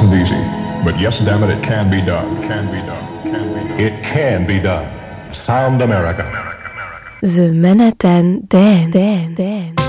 isn't easy, but yes, damn it, it can be done. Can be done. Can be done. It can be done. Sound America. The Manhattan Dan Dan Dan.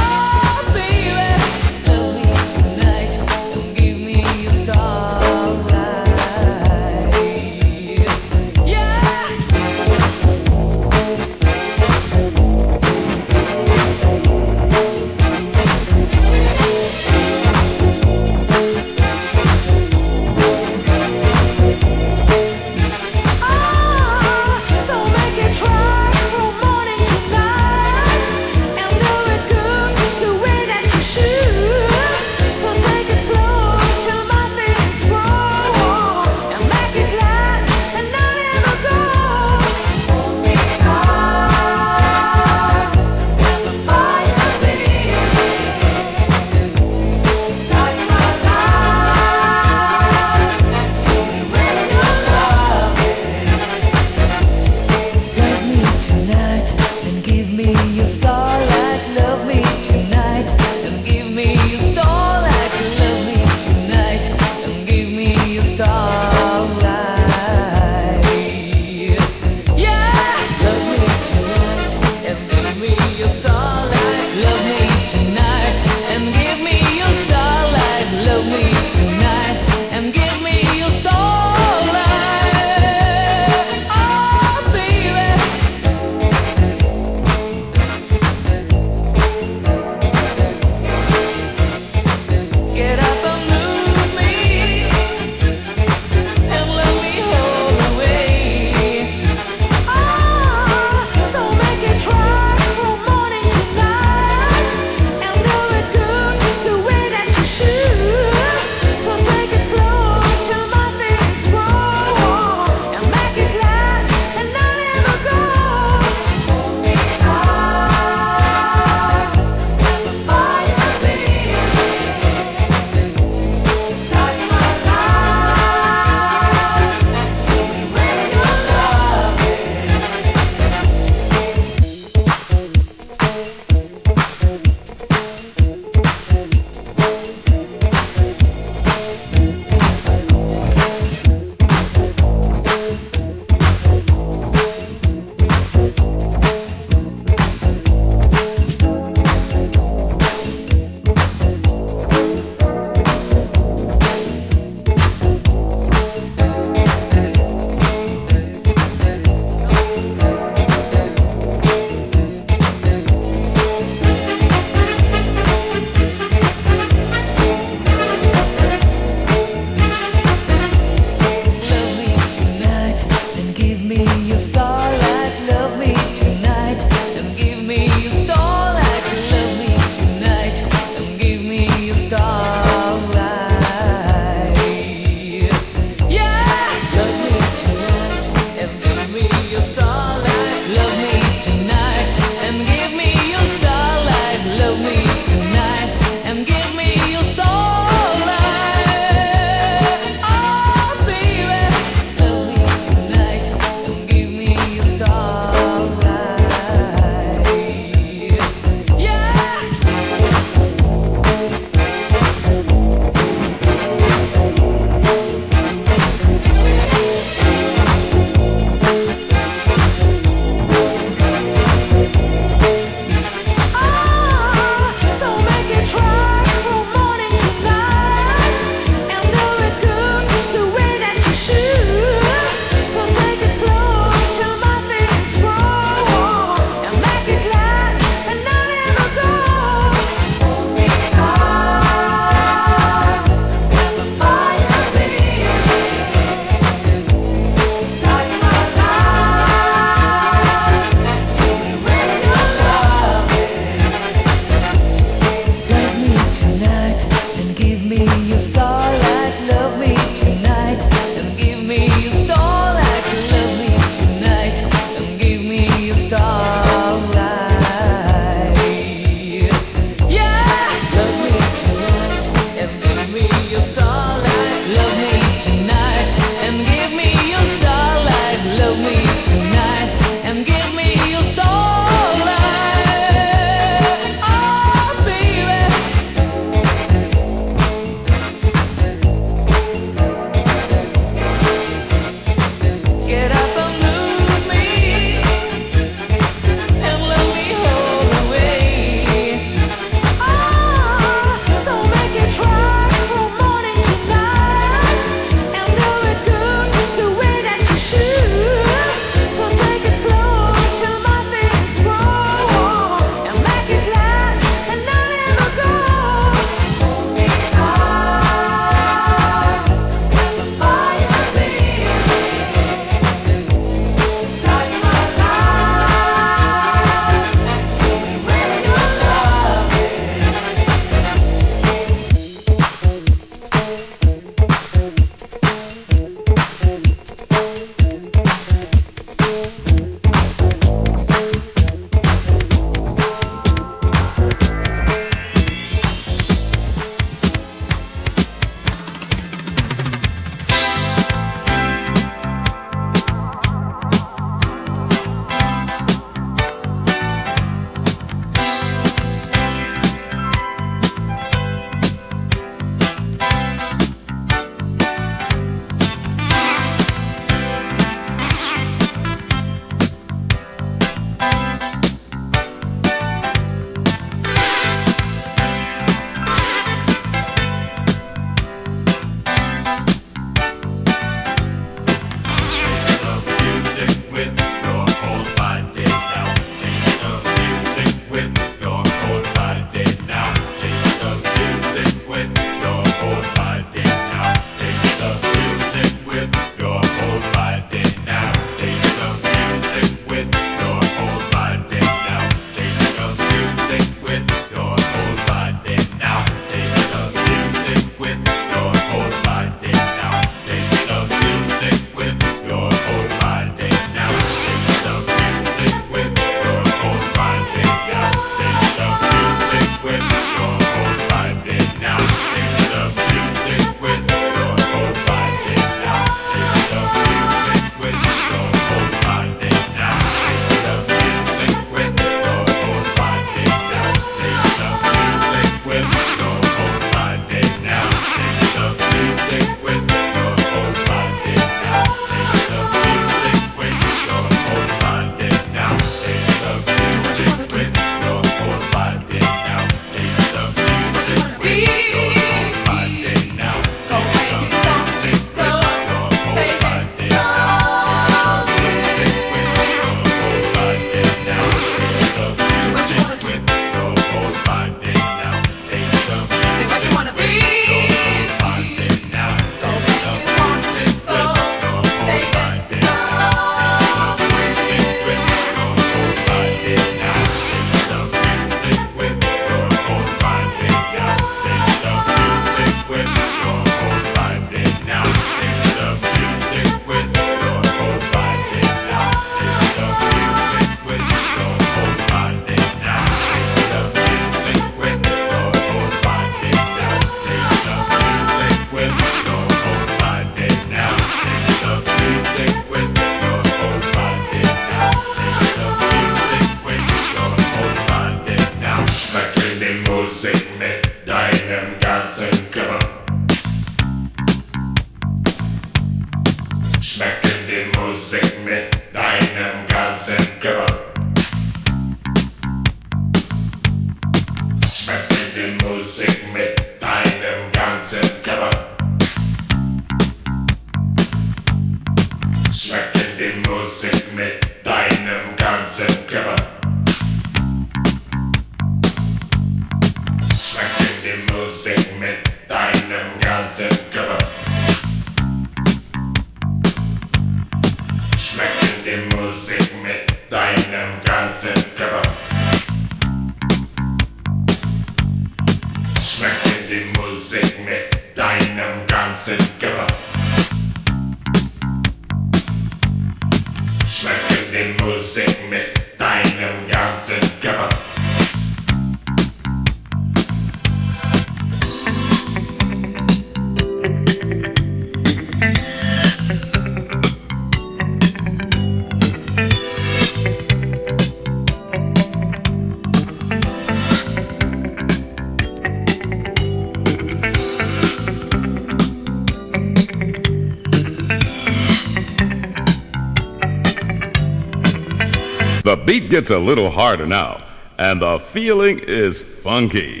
Beat gets a little harder now, and the feeling is funky.